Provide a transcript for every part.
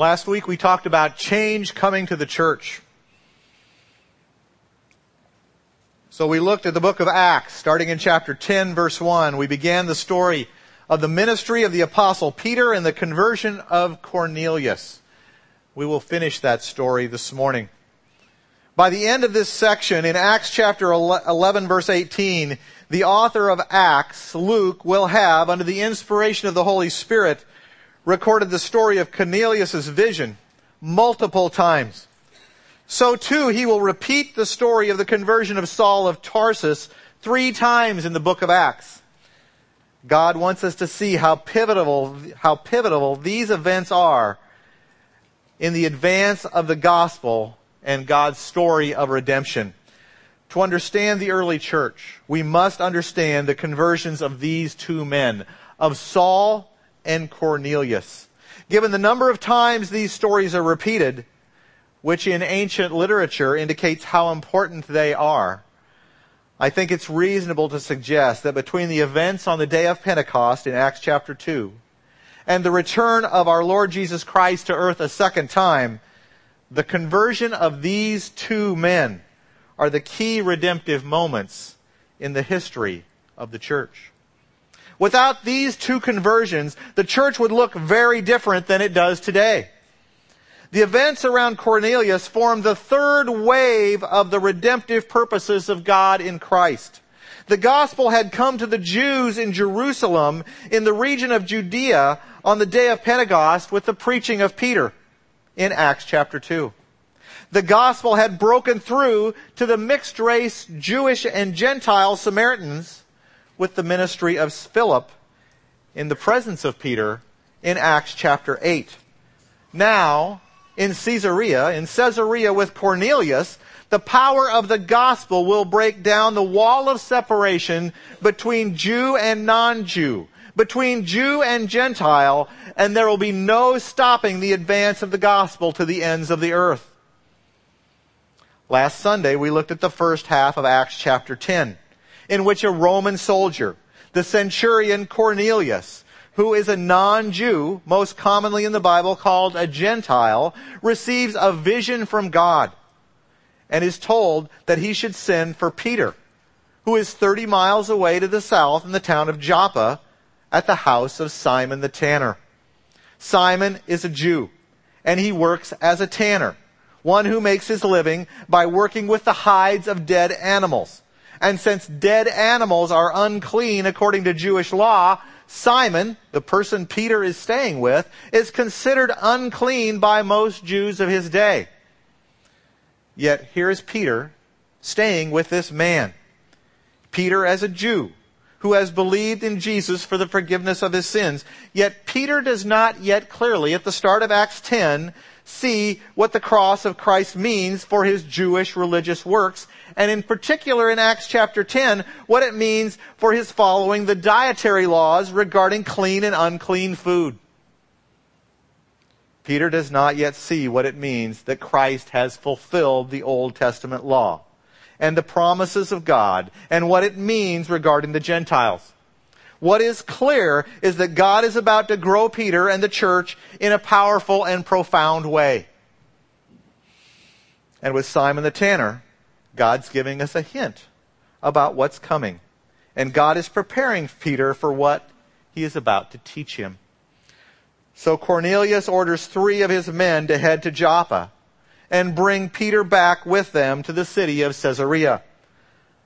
Last week we talked about change coming to the church. So we looked at the book of Acts, starting in chapter 10, verse 1. We began the story of the ministry of the apostle Peter and the conversion of Cornelius. We will finish that story this morning. By the end of this section, in Acts chapter 11, verse 18, the author of Acts, Luke, will have, under the inspiration of the Holy Spirit, recorded the story of Cornelius' vision multiple times. So too, he will repeat the story of the conversion of Saul of Tarsus three times in the book of Acts. God wants us to see how pivotal, how pivotal these events are in the advance of the gospel and God's story of redemption. To understand the early church, we must understand the conversions of these two men, of Saul and Cornelius. Given the number of times these stories are repeated, which in ancient literature indicates how important they are, I think it's reasonable to suggest that between the events on the day of Pentecost in Acts chapter 2 and the return of our Lord Jesus Christ to earth a second time, the conversion of these two men are the key redemptive moments in the history of the church. Without these two conversions, the church would look very different than it does today. The events around Cornelius form the third wave of the redemptive purposes of God in Christ. The gospel had come to the Jews in Jerusalem in the region of Judea on the day of Pentecost with the preaching of Peter in Acts chapter 2 the gospel had broken through to the mixed race Jewish and Gentile Samaritans with the ministry of Philip in the presence of Peter in Acts chapter 8. Now, in Caesarea, in Caesarea with Cornelius, the power of the gospel will break down the wall of separation between Jew and non-Jew, between Jew and Gentile, and there will be no stopping the advance of the gospel to the ends of the earth. Last Sunday, we looked at the first half of Acts chapter 10, in which a Roman soldier, the centurion Cornelius, who is a non-Jew, most commonly in the Bible called a Gentile, receives a vision from God and is told that he should send for Peter, who is 30 miles away to the south in the town of Joppa at the house of Simon the tanner. Simon is a Jew and he works as a tanner one who makes his living by working with the hides of dead animals. And since dead animals are unclean according to Jewish law, Simon, the person Peter is staying with, is considered unclean by most Jews of his day. Yet here is Peter staying with this man. Peter as a Jew who has believed in Jesus for the forgiveness of his sins. Yet Peter does not yet clearly, at the start of Acts 10, see what the cross of Christ means for his Jewish religious works, and in particular in Acts chapter 10, what it means for his following the dietary laws regarding clean and unclean food. Peter does not yet see what it means that Christ has fulfilled the Old Testament law and the promises of God and what it means regarding the Gentiles. What is clear is that God is about to grow Peter and the church in a powerful and profound way. And with Simon the Tanner, God's giving us a hint about what's coming. And God is preparing Peter for what he is about to teach him. So Cornelius orders three of his men to head to Joppa and bring Peter back with them to the city of Caesarea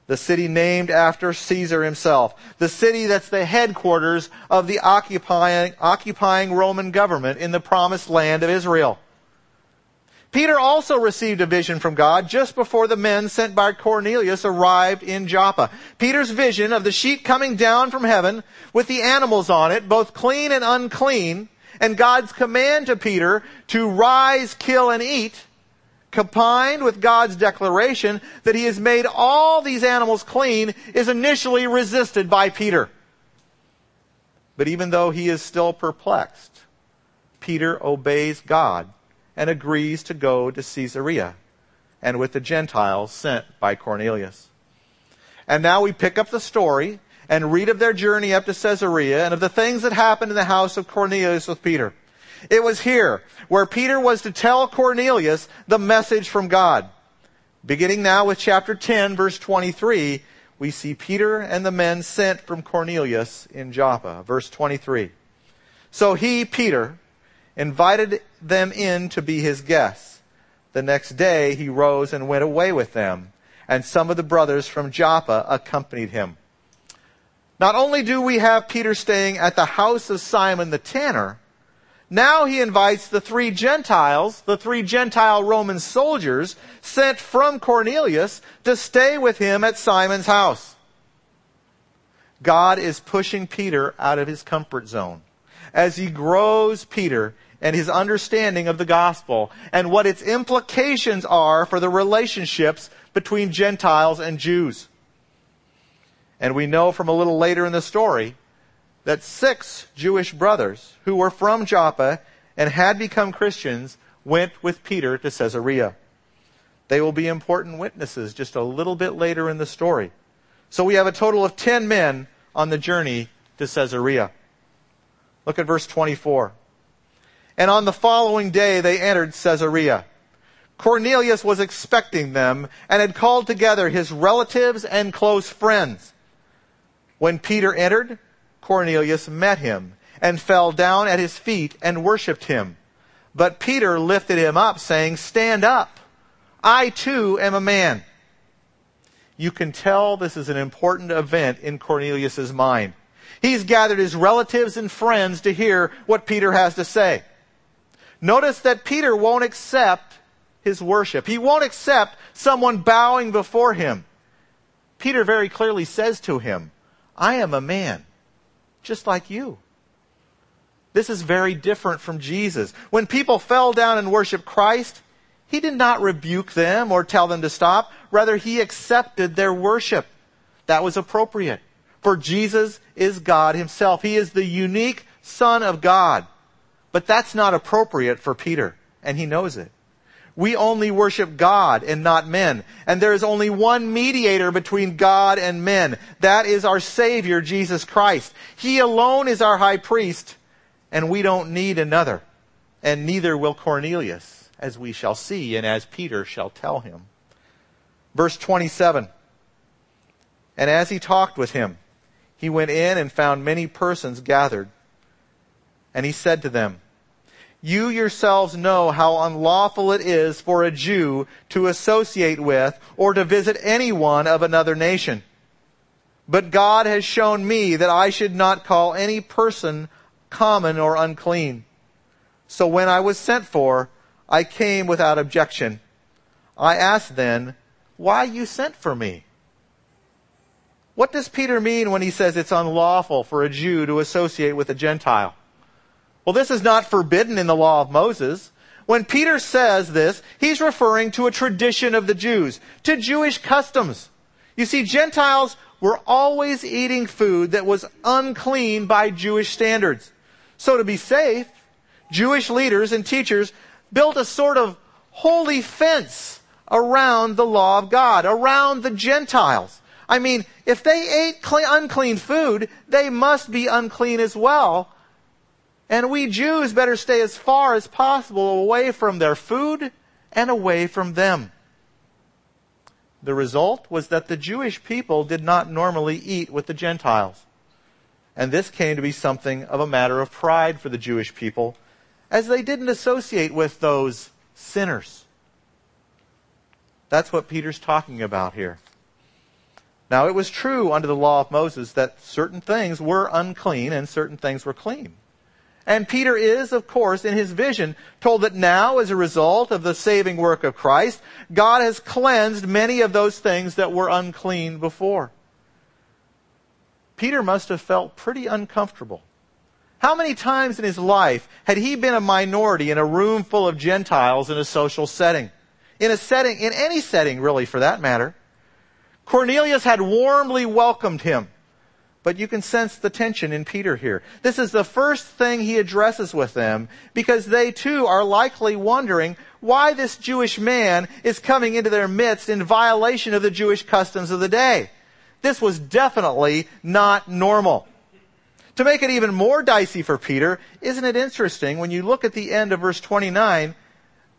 the city named after Caesar himself, the city that's the headquarters of the occupying, occupying Roman government in the promised land of Israel. Peter also received a vision from God just before the men sent by Cornelius arrived in Joppa. Peter's vision of the sheep coming down from heaven with the animals on it, both clean and unclean, and God's command to Peter to rise, kill, and eat, combined with God's declaration that he has made all these animals clean is initially resisted by Peter. But even though he is still perplexed, Peter obeys God and agrees to go to Caesarea and with the Gentiles sent by Cornelius. And now we pick up the story and read of their journey up to Caesarea and of the things that happened in the house of Cornelius with Peter. It was here where Peter was to tell Cornelius the message from God. Beginning now with chapter 10 verse 23, we see Peter and the men sent from Cornelius in Joppa. Verse 23. So he, Peter, invited them in to be his guests. The next day he rose and went away with them, and some of the brothers from Joppa accompanied him. Not only do we have Peter staying at the house of Simon the tanner, now he invites the three Gentiles, the three Gentile Roman soldiers sent from Cornelius to stay with him at Simon's house. God is pushing Peter out of his comfort zone as he grows Peter and his understanding of the gospel and what its implications are for the relationships between Gentiles and Jews. And we know from a little later in the story that six Jewish brothers who were from Joppa and had become Christians went with Peter to Caesarea. They will be important witnesses just a little bit later in the story. So we have a total of 10 men on the journey to Caesarea. Look at verse 24. And on the following day they entered Caesarea. Cornelius was expecting them and had called together his relatives and close friends. When Peter entered, Cornelius met him and fell down at his feet and worshiped him. But Peter lifted him up, saying, Stand up. I too am a man. You can tell this is an important event in Cornelius' mind. He's gathered his relatives and friends to hear what Peter has to say. Notice that Peter won't accept his worship. He won't accept someone bowing before him. Peter very clearly says to him, I am a man just like you. This is very different from Jesus. When people fell down and worshiped Christ, he did not rebuke them or tell them to stop. Rather, he accepted their worship. That was appropriate. For Jesus is God himself. He is the unique Son of God. But that's not appropriate for Peter, and he knows it. We only worship God and not men. And there is only one mediator between God and men. That is our Savior, Jesus Christ. He alone is our high priest, and we don't need another. And neither will Cornelius, as we shall see, and as Peter shall tell him. Verse 27. And as he talked with him, he went in and found many persons gathered. And he said to them, you yourselves know how unlawful it is for a Jew to associate with or to visit anyone of another nation. But God has shown me that I should not call any person common or unclean. So when I was sent for, I came without objection. I asked then, why you sent for me? What does Peter mean when he says it's unlawful for a Jew to associate with a Gentile? Well, this is not forbidden in the law of Moses. When Peter says this, he's referring to a tradition of the Jews, to Jewish customs. You see, Gentiles were always eating food that was unclean by Jewish standards. So to be safe, Jewish leaders and teachers built a sort of holy fence around the law of God, around the Gentiles. I mean, if they ate clean, unclean food, they must be unclean as well and we Jews better stay as far as possible away from their food and away from them. The result was that the Jewish people did not normally eat with the Gentiles. And this came to be something of a matter of pride for the Jewish people, as they didn't associate with those sinners. That's what Peter's talking about here. Now, it was true under the law of Moses that certain things were unclean and certain things were clean. And Peter is, of course, in his vision, told that now, as a result of the saving work of Christ, God has cleansed many of those things that were unclean before. Peter must have felt pretty uncomfortable. How many times in his life had he been a minority in a room full of Gentiles in a social setting? In a setting, in any setting really for that matter. Cornelius had warmly welcomed him. But you can sense the tension in Peter here. This is the first thing he addresses with them because they too are likely wondering why this Jewish man is coming into their midst in violation of the Jewish customs of the day. This was definitely not normal. To make it even more dicey for Peter, isn't it interesting when you look at the end of verse 29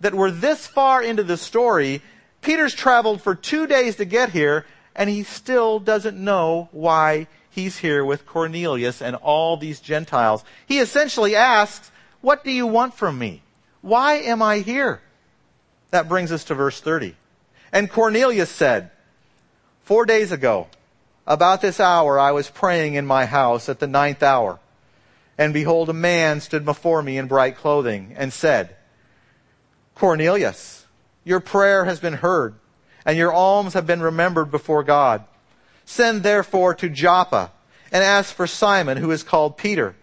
that we're this far into the story, Peter's traveled for two days to get here, and he still doesn't know why he's here with Cornelius and all these Gentiles. He essentially asks, what do you want from me? Why am I here? That brings us to verse 30. And Cornelius said, Four days ago, about this hour, I was praying in my house at the ninth hour. And behold, a man stood before me in bright clothing and said, Cornelius, your prayer has been heard, and your alms have been remembered before God. Send therefore to Joppa and ask for Simon, who is called Peter.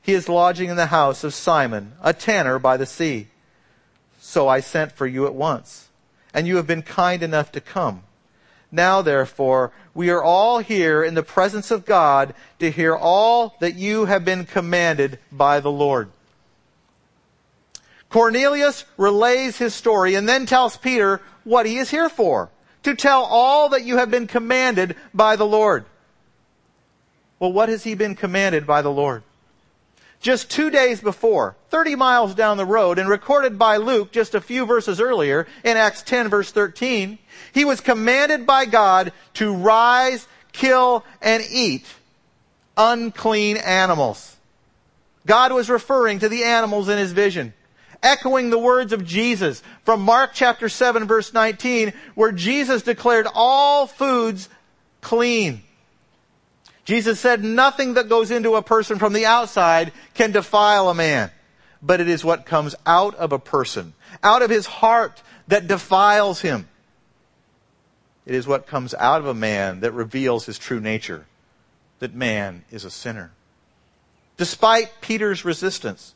He is lodging in the house of Simon, a tanner by the sea. So I sent for you at once, and you have been kind enough to come. Now therefore, we are all here in the presence of God to hear all that you have been commanded by the Lord. Cornelius relays his story and then tells Peter what he is here for. To tell all that you have been commanded by the Lord. Well, what has he been commanded by the Lord? just two days before, 30 miles down the road, and recorded by Luke just a few verses earlier in Acts 10 verse 13, he was commanded by God to rise, kill, and eat unclean animals. God was referring to the animals in his vision, echoing the words of Jesus from Mark chapter 7 verse 19, where Jesus declared all foods clean. Jesus said nothing that goes into a person from the outside can defile a man, but it is what comes out of a person, out of his heart that defiles him. It is what comes out of a man that reveals his true nature, that man is a sinner. Despite Peter's resistance,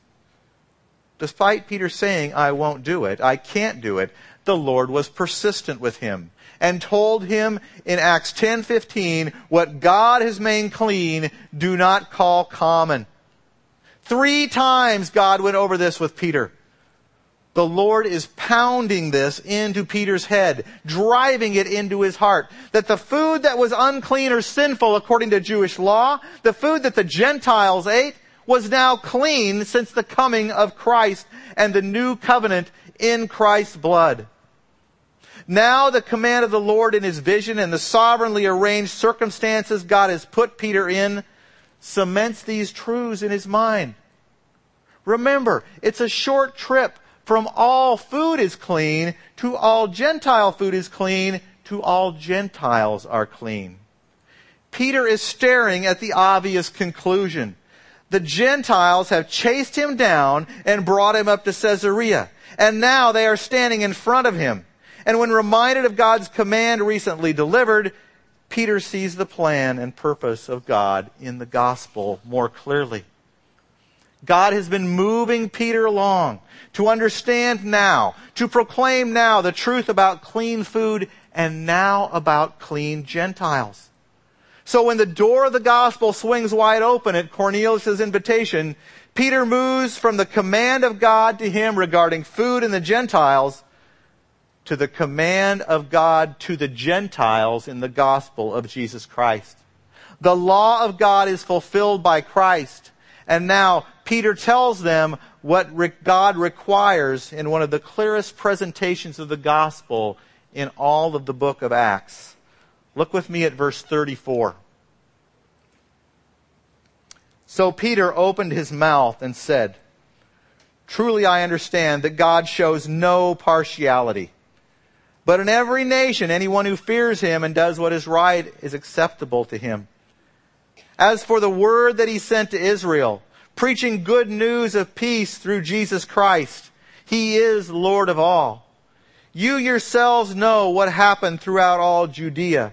despite Peter saying, I won't do it, I can't do it, the Lord was persistent with him and told him in Acts 10:15, "What God has made clean, do not call common." 3 times God went over this with Peter. The Lord is pounding this into Peter's head, driving it into his heart. That the food that was unclean or sinful according to Jewish law, the food that the Gentiles ate, was now clean since the coming of Christ and the new covenant in Christ's blood. Now the command of the Lord in his vision and the sovereignly arranged circumstances God has put Peter in cements these truths in his mind. Remember, it's a short trip from all food is clean to all Gentile food is clean to all Gentiles are clean. Peter is staring at the obvious conclusion. The Gentiles have chased him down and brought him up to Caesarea. And now they are standing in front of him. And when reminded of God's command recently delivered, Peter sees the plan and purpose of God in the gospel more clearly. God has been moving Peter along to understand now, to proclaim now the truth about clean food and now about clean Gentiles. So when the door of the gospel swings wide open at Cornelius' invitation, Peter moves from the command of God to him regarding food and the Gentiles to the command of God to the Gentiles in the gospel of Jesus Christ. The law of God is fulfilled by Christ. And now Peter tells them what God requires in one of the clearest presentations of the gospel in all of the book of Acts. Look with me at verse 34. So Peter opened his mouth and said, Truly I understand that God shows no partiality but in every nation, anyone who fears him and does what is right is acceptable to him. As for the word that he sent to Israel, preaching good news of peace through Jesus Christ, he is Lord of all. You yourselves know what happened throughout all Judea,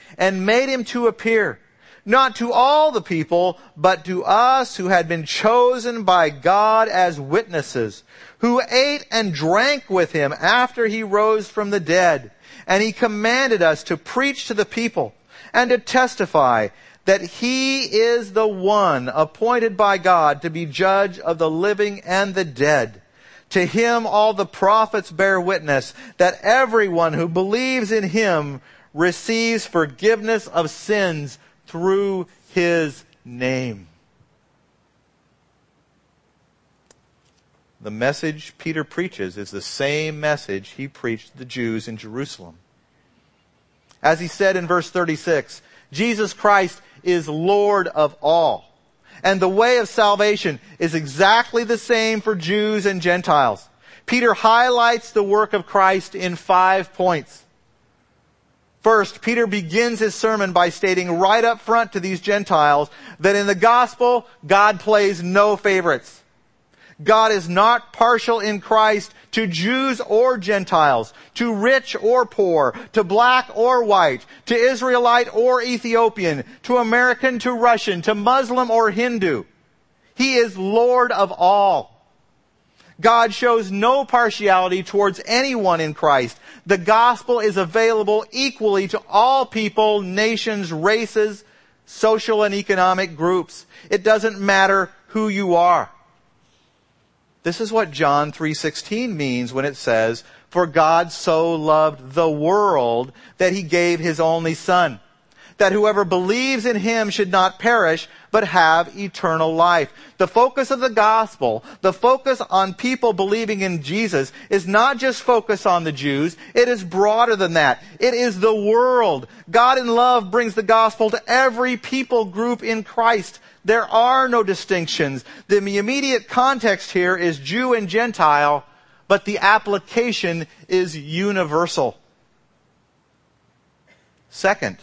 and made him to appear, not to all the people, but to us who had been chosen by God as witnesses, who ate and drank with him after he rose from the dead. And he commanded us to preach to the people and to testify that he is the one appointed by God to be judge of the living and the dead. To him all the prophets bear witness that everyone who believes in him receives forgiveness of sins through his name. The message Peter preaches is the same message he preached to the Jews in Jerusalem. As he said in verse 36, Jesus Christ is Lord of all. And the way of salvation is exactly the same for Jews and Gentiles. Peter highlights the work of Christ in five points. First, Peter begins his sermon by stating right up front to these Gentiles that in the gospel, God plays no favorites. God is not partial in Christ to Jews or Gentiles, to rich or poor, to black or white, to Israelite or Ethiopian, to American to Russian, to Muslim or Hindu. He is Lord of all. God shows no partiality towards anyone in Christ. The gospel is available equally to all people, nations, races, social and economic groups. It doesn't matter who you are. This is what John 3:16 means when it says, "For God so loved the world that he gave his only son, that whoever believes in him should not perish, but have eternal life." The focus of the gospel, the focus on people believing in Jesus is not just focus on the Jews, it is broader than that. It is the world. God in love brings the gospel to every people group in Christ. There are no distinctions. The immediate context here is Jew and Gentile, but the application is universal. Second,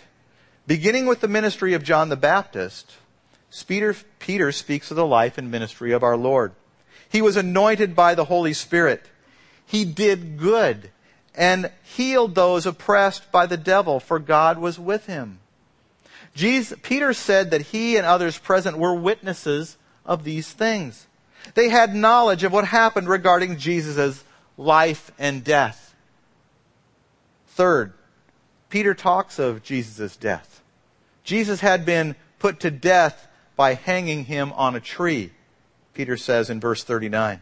beginning with the ministry of John the Baptist, Peter, Peter speaks of the life and ministry of our Lord. He was anointed by the Holy Spirit. He did good and healed those oppressed by the devil, for God was with him. Jesus, Peter said that he and others present were witnesses of these things. They had knowledge of what happened regarding Jesus' life and death. Third, Peter talks of Jesus' death. Jesus had been put to death by hanging him on a tree, Peter says in verse 39.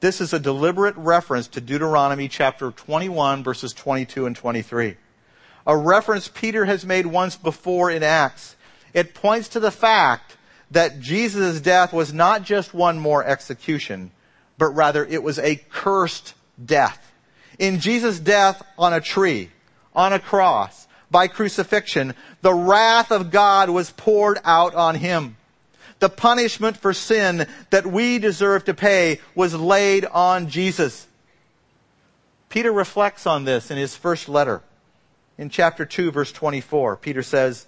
This is a deliberate reference to Deuteronomy chapter 21 verses 22 and 23 a reference Peter has made once before in Acts. It points to the fact that Jesus' death was not just one more execution, but rather it was a cursed death. In Jesus' death on a tree, on a cross, by crucifixion, the wrath of God was poured out on him. The punishment for sin that we deserve to pay was laid on Jesus. Peter reflects on this in his first letter in chapter 2, verse 24. Peter says,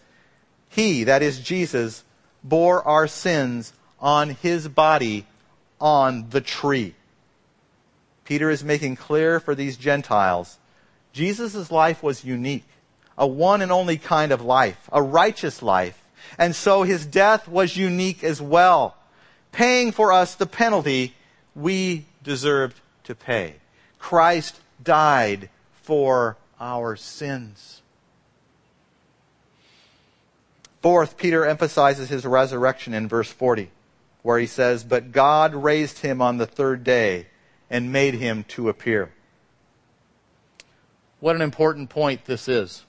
He, that is Jesus, bore our sins on his body on the tree. Peter is making clear for these Gentiles Jesus' life was unique, a one and only kind of life, a righteous life. And so his death was unique as well, paying for us the penalty we deserved to pay. Christ died for our sins. Fourth, Peter emphasizes his resurrection in verse 40, where he says, But God raised him on the third day and made him to appear. What an important point this is.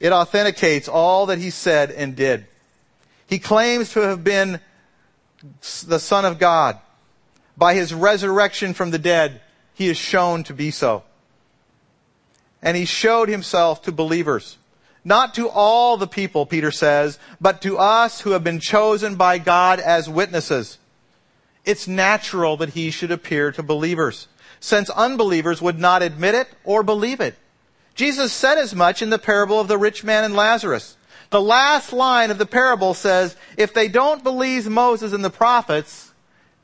It authenticates all that he said and did. He claims to have been the Son of God. By his resurrection from the dead, he is shown to be so and he showed himself to believers. Not to all the people, Peter says, but to us who have been chosen by God as witnesses. It's natural that he should appear to believers, since unbelievers would not admit it or believe it. Jesus said as much in the parable of the rich man and Lazarus. The last line of the parable says, if they don't believe Moses and the prophets,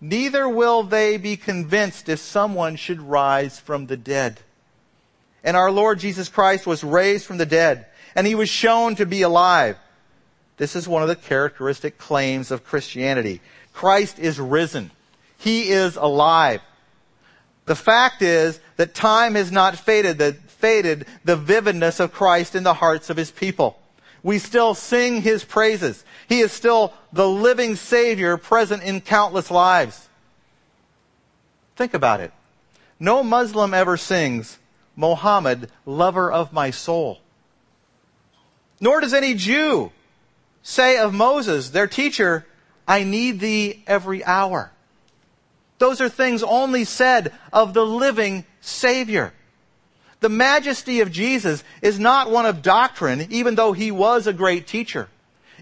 neither will they be convinced if someone should rise from the dead and our Lord Jesus Christ was raised from the dead, and he was shown to be alive. This is one of the characteristic claims of Christianity. Christ is risen. He is alive. The fact is that time has not faded the, faded the vividness of Christ in the hearts of his people. We still sing his praises. He is still the living Savior present in countless lives. Think about it. No Muslim ever sings, Mohammed, lover of my soul. Nor does any Jew say of Moses, their teacher, I need thee every hour. Those are things only said of the living Savior. The majesty of Jesus is not one of doctrine, even though he was a great teacher.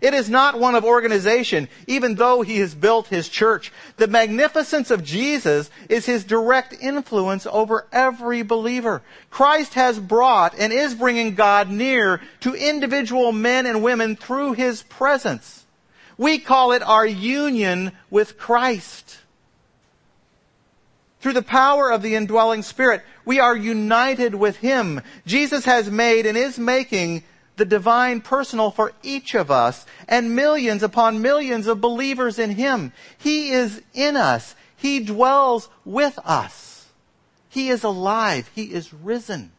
It is not one of organization, even though he has built his church. The magnificence of Jesus is his direct influence over every believer. Christ has brought and is bringing God near to individual men and women through his presence. We call it our union with Christ. Through the power of the indwelling Spirit, we are united with Him. Jesus has made and is making the divine personal for each of us and millions upon millions of believers in Him. He is in us. He dwells with us. He is alive. He is risen.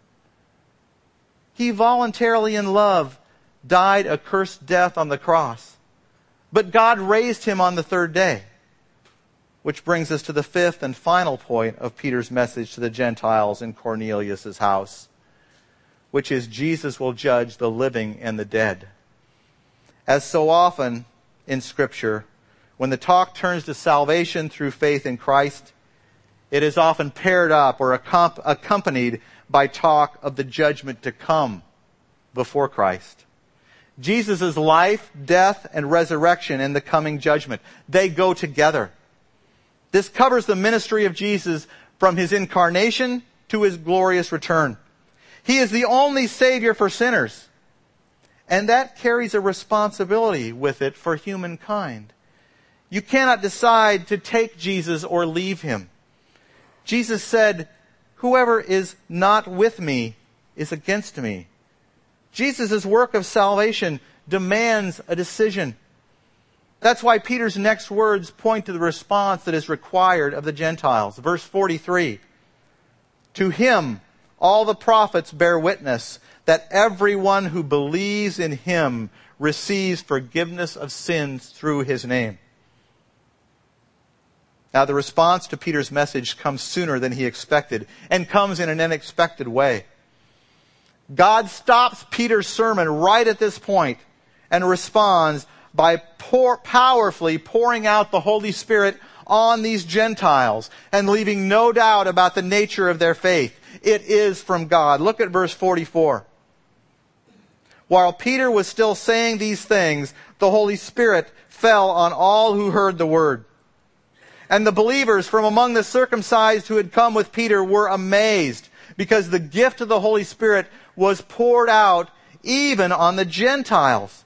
He voluntarily in love died a cursed death on the cross. But God raised him on the third day. Which brings us to the fifth and final point of Peter's message to the Gentiles in Cornelius' house, which is Jesus will judge the living and the dead. As so often in Scripture, when the talk turns to salvation through faith in Christ, it is often paired up or accompanied by talk of the judgment to come before Christ. Jesus' life, death, and resurrection and the coming judgment, they go together. This covers the ministry of Jesus from his incarnation to his glorious return. He is the only Savior for sinners. And that carries a responsibility with it for humankind. You cannot decide to take Jesus or leave him. Jesus said, Whoever is not with me is against me. Jesus' work of salvation demands a decision. That's why Peter's next words point to the response that is required of the Gentiles. Verse 43. To him, all the prophets bear witness that everyone who believes in him receives forgiveness of sins through his name. Now, the response to Peter's message comes sooner than he expected and comes in an unexpected way. God stops Peter's sermon right at this point and responds by pour, powerfully pouring out the Holy Spirit on these Gentiles and leaving no doubt about the nature of their faith. It is from God. Look at verse 44. While Peter was still saying these things, the Holy Spirit fell on all who heard the word. And the believers from among the circumcised who had come with Peter were amazed because the gift of the Holy Spirit was poured out even on the Gentiles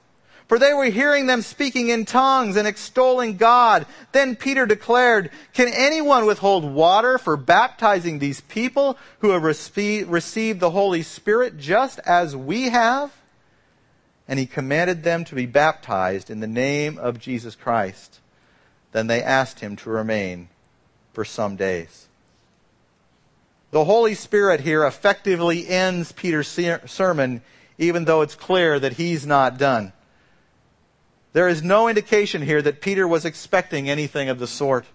for they were hearing them speaking in tongues and extolling God. Then Peter declared, Can anyone withhold water for baptizing these people who have received the Holy Spirit just as we have? And he commanded them to be baptized in the name of Jesus Christ. Then they asked him to remain for some days. The Holy Spirit here effectively ends Peter's sermon, even though it's clear that he's not done. There is no indication here that Peter was expecting anything of the sort.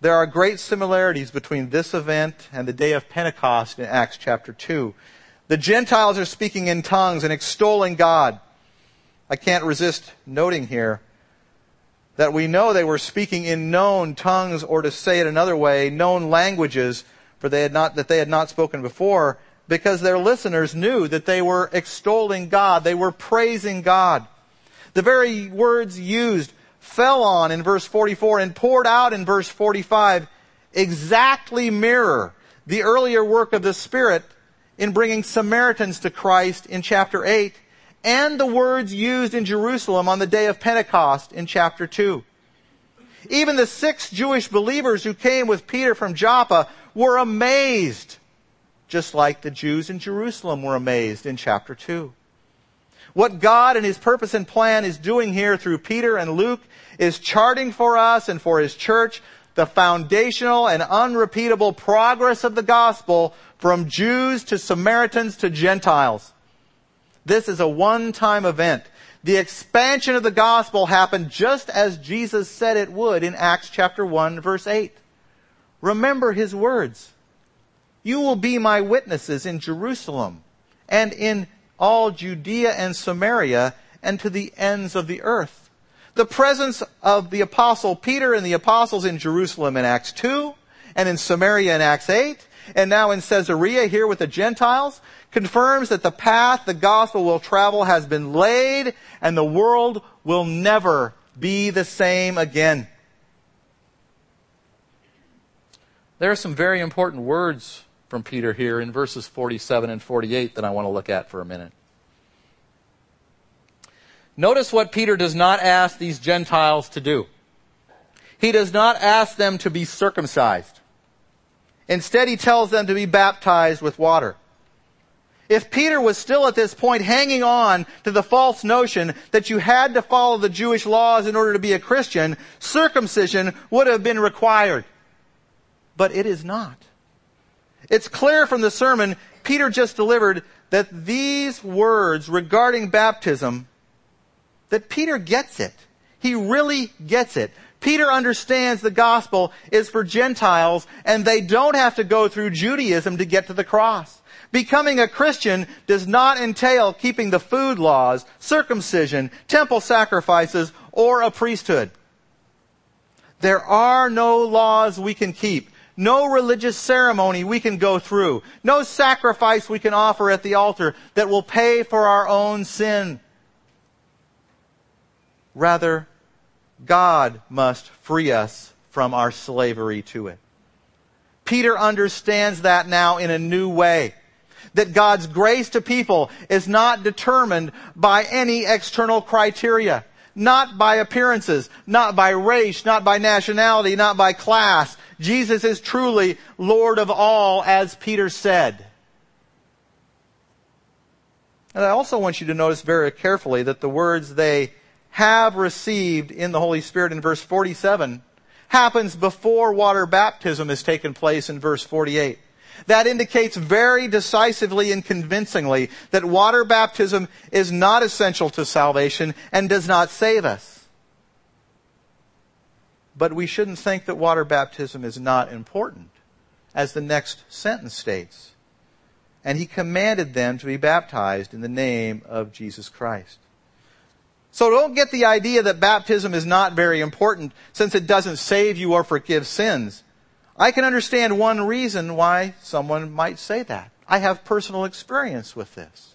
There are great similarities between this event and the day of Pentecost in Acts chapter 2. The Gentiles are speaking in tongues and extolling God. I can't resist noting here that we know they were speaking in known tongues, or to say it another way, known languages, for they had not, that they had not spoken before, because their listeners knew that they were extolling God. They were praising God. The very words used fell on in verse 44 and poured out in verse 45 exactly mirror the earlier work of the Spirit in bringing Samaritans to Christ in chapter 8 and the words used in Jerusalem on the day of Pentecost in chapter 2. Even the six Jewish believers who came with Peter from Joppa were amazed, just like the Jews in Jerusalem were amazed in chapter 2. What God and His purpose and plan is doing here through Peter and Luke is charting for us and for His church the foundational and unrepeatable progress of the gospel from Jews to Samaritans to Gentiles. This is a one-time event. The expansion of the gospel happened just as Jesus said it would in Acts chapter 1 verse 8. Remember his words. You will be my witnesses in Jerusalem and in all Judea and Samaria and to the ends of the earth. The presence of the apostle Peter and the apostles in Jerusalem in Acts 2 and in Samaria in Acts 8 and now in Caesarea here with the Gentiles confirms that the path the gospel will travel has been laid and the world will never be the same again. There are some very important words from Peter here in verses 47 and 48 that I want to look at for a minute. Notice what Peter does not ask these Gentiles to do. He does not ask them to be circumcised. Instead, he tells them to be baptized with water. If Peter was still at this point hanging on to the false notion that you had to follow the Jewish laws in order to be a Christian, circumcision would have been required. But it is not. It's clear from the sermon Peter just delivered that these words regarding baptism that Peter gets it. He really gets it. Peter understands the gospel is for Gentiles and they don't have to go through Judaism to get to the cross. Becoming a Christian does not entail keeping the food laws, circumcision, temple sacrifices, or a priesthood. There are no laws we can keep. No religious ceremony we can go through. No sacrifice we can offer at the altar that will pay for our own sin. Rather, God must free us from our slavery to it. Peter understands that now in a new way. That God's grace to people is not determined by any external criteria. Not by appearances, not by race, not by nationality, not by class. Jesus is truly Lord of all, as Peter said. And I also want you to notice very carefully that the words they have received in the Holy Spirit in verse 47 happens before water baptism has taken place in verse 48. That indicates very decisively and convincingly that water baptism is not essential to salvation and does not save us. But we shouldn't think that water baptism is not important, as the next sentence states. And he commanded them to be baptized in the name of Jesus Christ. So don't get the idea that baptism is not very important since it doesn't save you or forgive sins. I can understand one reason why someone might say that. I have personal experience with this.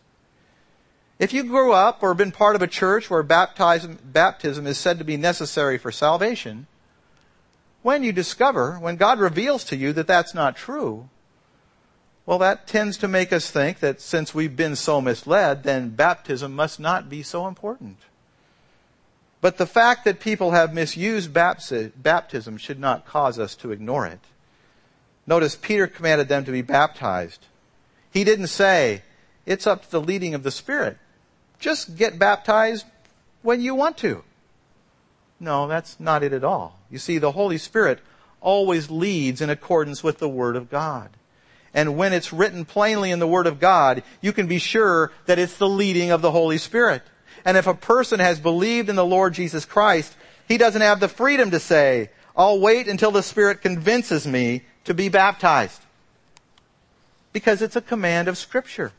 If you grew up or been part of a church where baptism, baptism is said to be necessary for salvation, when you discover, when God reveals to you that that's not true, well, that tends to make us think that since we've been so misled, then baptism must not be so important. But the fact that people have misused baptism should not cause us to ignore it. Notice Peter commanded them to be baptized. He didn't say, it's up to the leading of the Spirit. Just get baptized when you want to. No, that's not it at all. You see, the Holy Spirit always leads in accordance with the Word of God. And when it's written plainly in the Word of God, you can be sure that it's the leading of the Holy Spirit. And if a person has believed in the Lord Jesus Christ, he doesn't have the freedom to say, I'll wait until the Spirit convinces me to be baptized. Because it's a command of Scripture.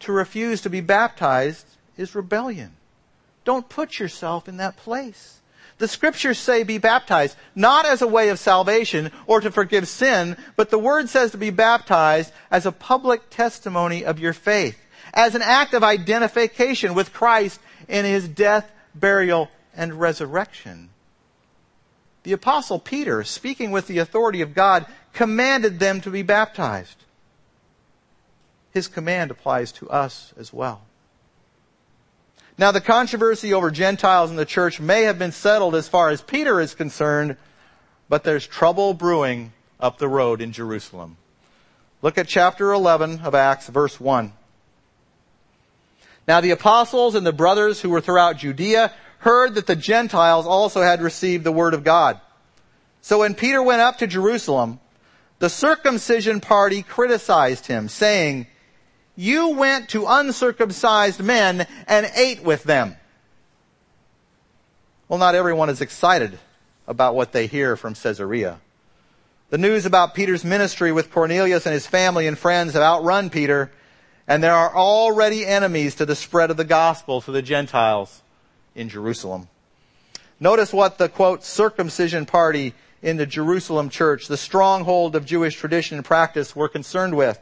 To refuse to be baptized is rebellion. Don't put yourself in that place. The scriptures say be baptized, not as a way of salvation or to forgive sin, but the word says to be baptized as a public testimony of your faith as an act of identification with Christ in his death, burial, and resurrection. The apostle Peter, speaking with the authority of God, commanded them to be baptized. His command applies to us as well. Now the controversy over Gentiles in the church may have been settled as far as Peter is concerned, but there's trouble brewing up the road in Jerusalem. Look at chapter 11 of Acts, verse 1. Now the apostles and the brothers who were throughout Judea heard that the Gentiles also had received the word of God. So when Peter went up to Jerusalem, the circumcision party criticized him, saying, You went to uncircumcised men and ate with them. Well, not everyone is excited about what they hear from Caesarea. The news about Peter's ministry with Cornelius and his family and friends have outrun Peter, and there are already enemies to the spread of the gospel to the Gentiles in Jerusalem. Notice what the quote circumcision party in the Jerusalem church, the stronghold of Jewish tradition and practice, were concerned with.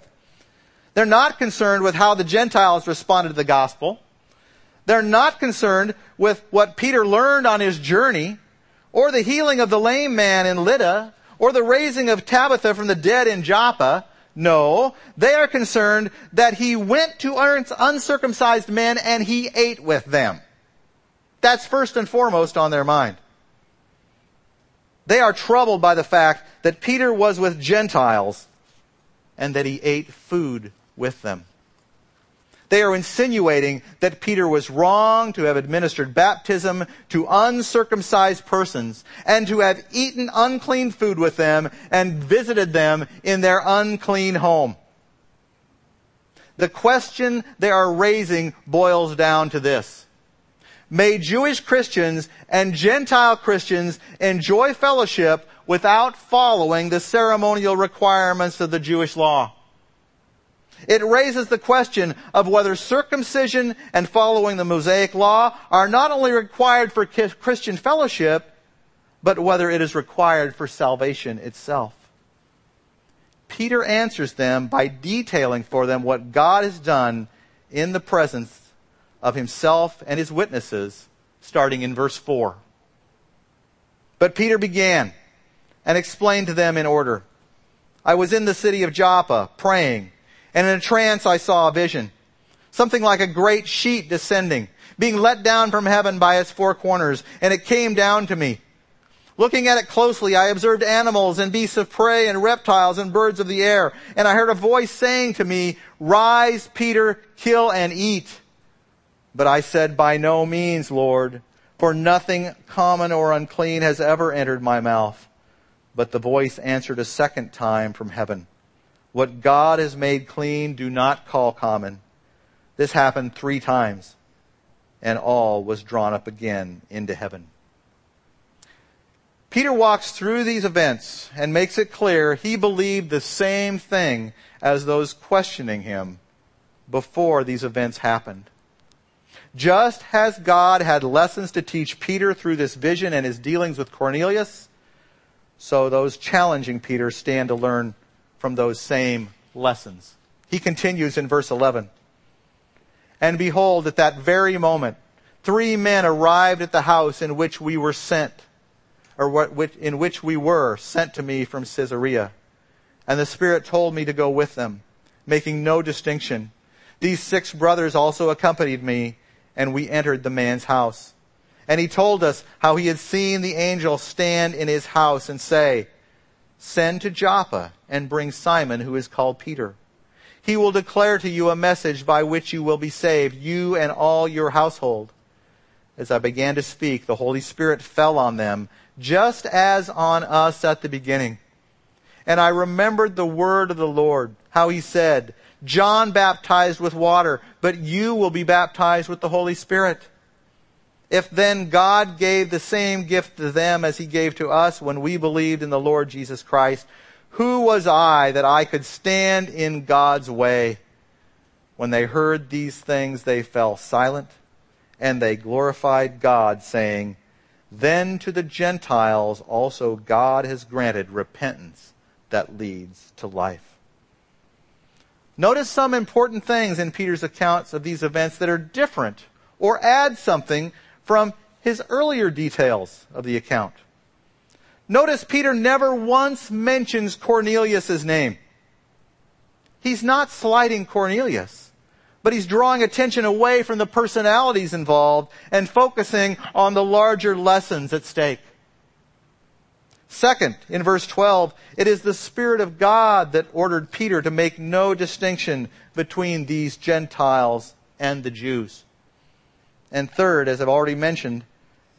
They're not concerned with how the Gentiles responded to the gospel. They're not concerned with what Peter learned on his journey, or the healing of the lame man in Lydda, or the raising of Tabitha from the dead in Joppa. No, they are concerned that he went to uncircumcised men and he ate with them. That's first and foremost on their mind. They are troubled by the fact that Peter was with Gentiles and that he ate food with them. They are insinuating that Peter was wrong to have administered baptism to uncircumcised persons and to have eaten unclean food with them and visited them in their unclean home. The question they are raising boils down to this. May Jewish Christians and Gentile Christians enjoy fellowship without following the ceremonial requirements of the Jewish law. It raises the question of whether circumcision and following the Mosaic law are not only required for Christian fellowship, but whether it is required for salvation itself. Peter answers them by detailing for them what God has done in the presence of himself and his witnesses, starting in verse 4. But Peter began and explained to them in order. I was in the city of Joppa praying and in a trance I saw a vision. Something like a great sheet descending, being let down from heaven by its four corners, and it came down to me. Looking at it closely, I observed animals and beasts of prey and reptiles and birds of the air. And I heard a voice saying to me, Rise, Peter, kill and eat. But I said, By no means, Lord, for nothing common or unclean has ever entered my mouth. But the voice answered a second time from heaven. What God has made clean, do not call common. This happened three times, and all was drawn up again into heaven. Peter walks through these events and makes it clear he believed the same thing as those questioning him before these events happened. Just as God had lessons to teach Peter through this vision and his dealings with Cornelius, so those challenging Peter stand to learn from those same lessons. He continues in verse 11. And behold, at that very moment, three men arrived at the house in which we were sent, or in which we were sent to me from Caesarea. And the Spirit told me to go with them, making no distinction. These six brothers also accompanied me, and we entered the man's house. And he told us how he had seen the angel stand in his house and say, Send to Joppa and bring Simon, who is called Peter. He will declare to you a message by which you will be saved, you and all your household. As I began to speak, the Holy Spirit fell on them, just as on us at the beginning. And I remembered the word of the Lord, how he said, John baptized with water, but you will be baptized with the Holy Spirit. If then God gave the same gift to them as he gave to us when we believed in the Lord Jesus Christ, who was I that I could stand in God's way? When they heard these things, they fell silent and they glorified God saying, then to the Gentiles also God has granted repentance that leads to life. Notice some important things in Peter's accounts of these events that are different or add something from his earlier details of the account. Notice Peter never once mentions Cornelius' name. He's not slighting Cornelius, but he's drawing attention away from the personalities involved and focusing on the larger lessons at stake. Second, in verse 12, it is the Spirit of God that ordered Peter to make no distinction between these Gentiles and the Jews. And third, as I've already mentioned,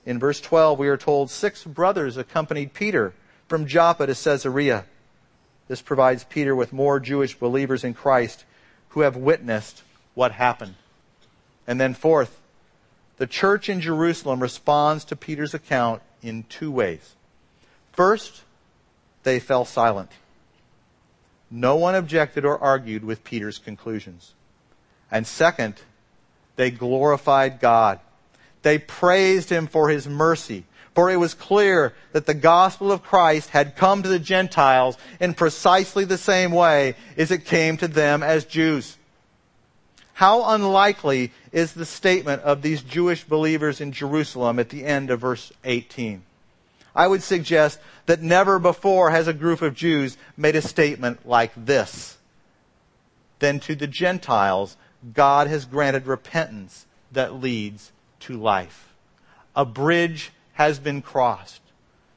in verse 12, we are told six brothers accompanied Peter from Joppa to Caesarea. This provides Peter with more Jewish believers in Christ who have witnessed what happened. And then fourth, the church in Jerusalem responds to Peter's account in two ways. First, they fell silent. No one objected or argued with Peter's conclusions. And second, they glorified God. They praised him for his mercy. For it was clear that the gospel of Christ had come to the Gentiles in precisely the same way as it came to them as Jews. How unlikely is the statement of these Jewish believers in Jerusalem at the end of verse 18? I would suggest that never before has a group of Jews made a statement like this. Then to the Gentiles, God has granted repentance that leads to life. A bridge has been crossed.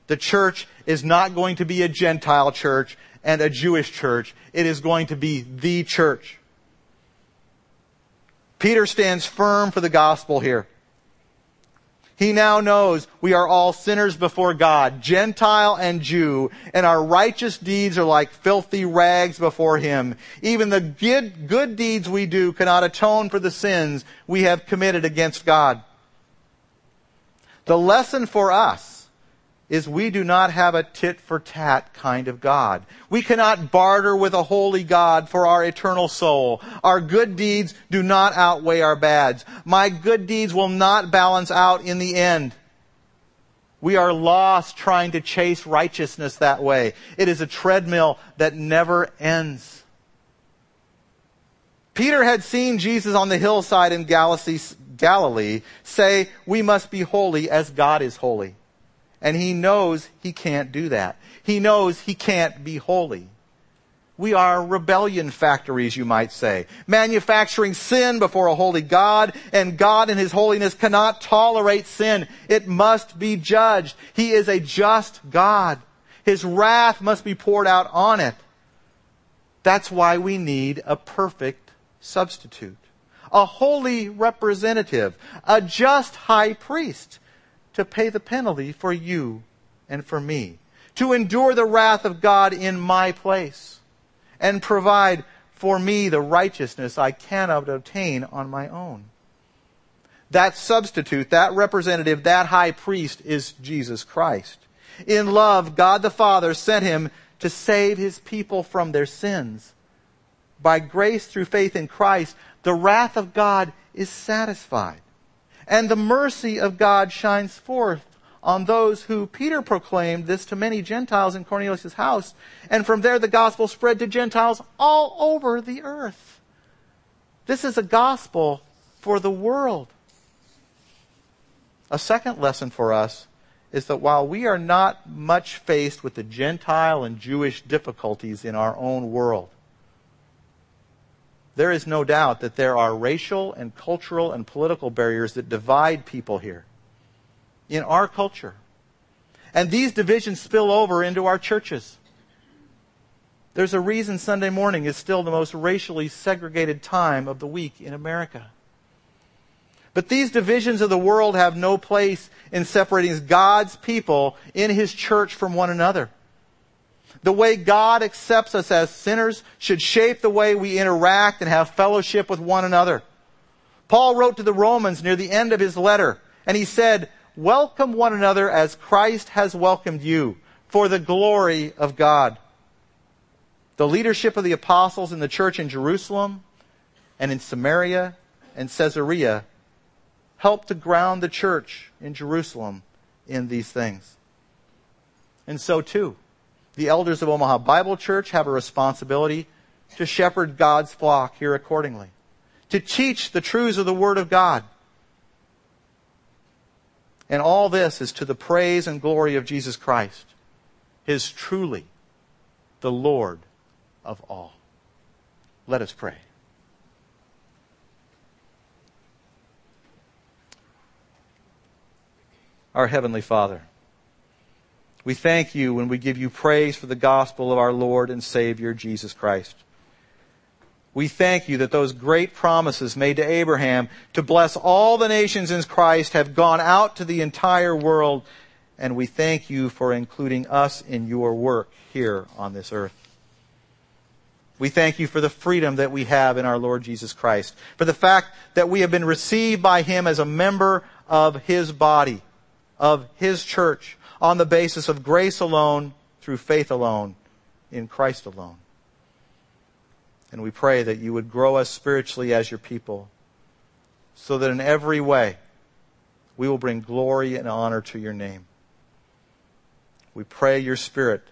The church is not going to be a Gentile church and a Jewish church. It is going to be the church. Peter stands firm for the gospel here. He now knows we are all sinners before God, Gentile and Jew, and our righteous deeds are like filthy rags before Him. Even the good, good deeds we do cannot atone for the sins we have committed against God. The lesson for us is we do not have a tit for tat kind of God. We cannot barter with a holy God for our eternal soul. Our good deeds do not outweigh our bads. My good deeds will not balance out in the end. We are lost trying to chase righteousness that way. It is a treadmill that never ends. Peter had seen Jesus on the hillside in Galilee say, we must be holy as God is holy. And he knows he can't do that. He knows he can't be holy. We are rebellion factories, you might say, manufacturing sin before a holy God, and God in His holiness cannot tolerate sin. It must be judged. He is a just God. His wrath must be poured out on it. That's why we need a perfect substitute. A holy representative. A just high priest to pay the penalty for you and for me, to endure the wrath of God in my place, and provide for me the righteousness I cannot obtain on my own. That substitute, that representative, that high priest is Jesus Christ. In love, God the Father sent him to save his people from their sins. By grace through faith in Christ, the wrath of God is satisfied and the mercy of God shines forth on those who Peter proclaimed this to many Gentiles in Cornelius' house, and from there the gospel spread to Gentiles all over the earth. This is a gospel for the world. A second lesson for us is that while we are not much faced with the Gentile and Jewish difficulties in our own world, there is no doubt that there are racial and cultural and political barriers that divide people here in our culture. And these divisions spill over into our churches. There's a reason Sunday morning is still the most racially segregated time of the week in America. But these divisions of the world have no place in separating God's people in His church from one another. The way God accepts us as sinners should shape the way we interact and have fellowship with one another. Paul wrote to the Romans near the end of his letter, and he said, Welcome one another as Christ has welcomed you for the glory of God. The leadership of the apostles in the church in Jerusalem and in Samaria and Caesarea helped to ground the church in Jerusalem in these things. And so too, the elders of Omaha Bible Church have a responsibility to shepherd God's flock here accordingly, to teach the truths of the Word of God. And all this is to the praise and glory of Jesus Christ, His truly the Lord of all. Let us pray. Our Heavenly Father, we thank you when we give you praise for the gospel of our Lord and Savior Jesus Christ. We thank you that those great promises made to Abraham to bless all the nations in Christ have gone out to the entire world, and we thank you for including us in your work here on this earth. We thank you for the freedom that we have in our Lord Jesus Christ, for the fact that we have been received by Him as a member of His body, of His church, on the basis of grace alone, through faith alone, in Christ alone. And we pray that you would grow us spiritually as your people, so that in every way we will bring glory and honor to your name. We pray your Spirit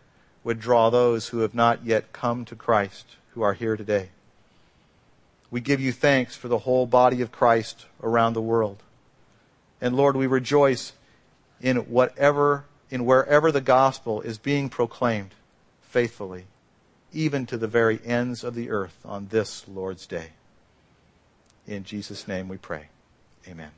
would draw those who have not yet come to Christ, who are here today. We give you thanks for the whole body of Christ around the world. And Lord, we rejoice in whatever, in wherever the gospel is being proclaimed faithfully, even to the very ends of the earth on this Lord's day. In Jesus' name we pray. Amen.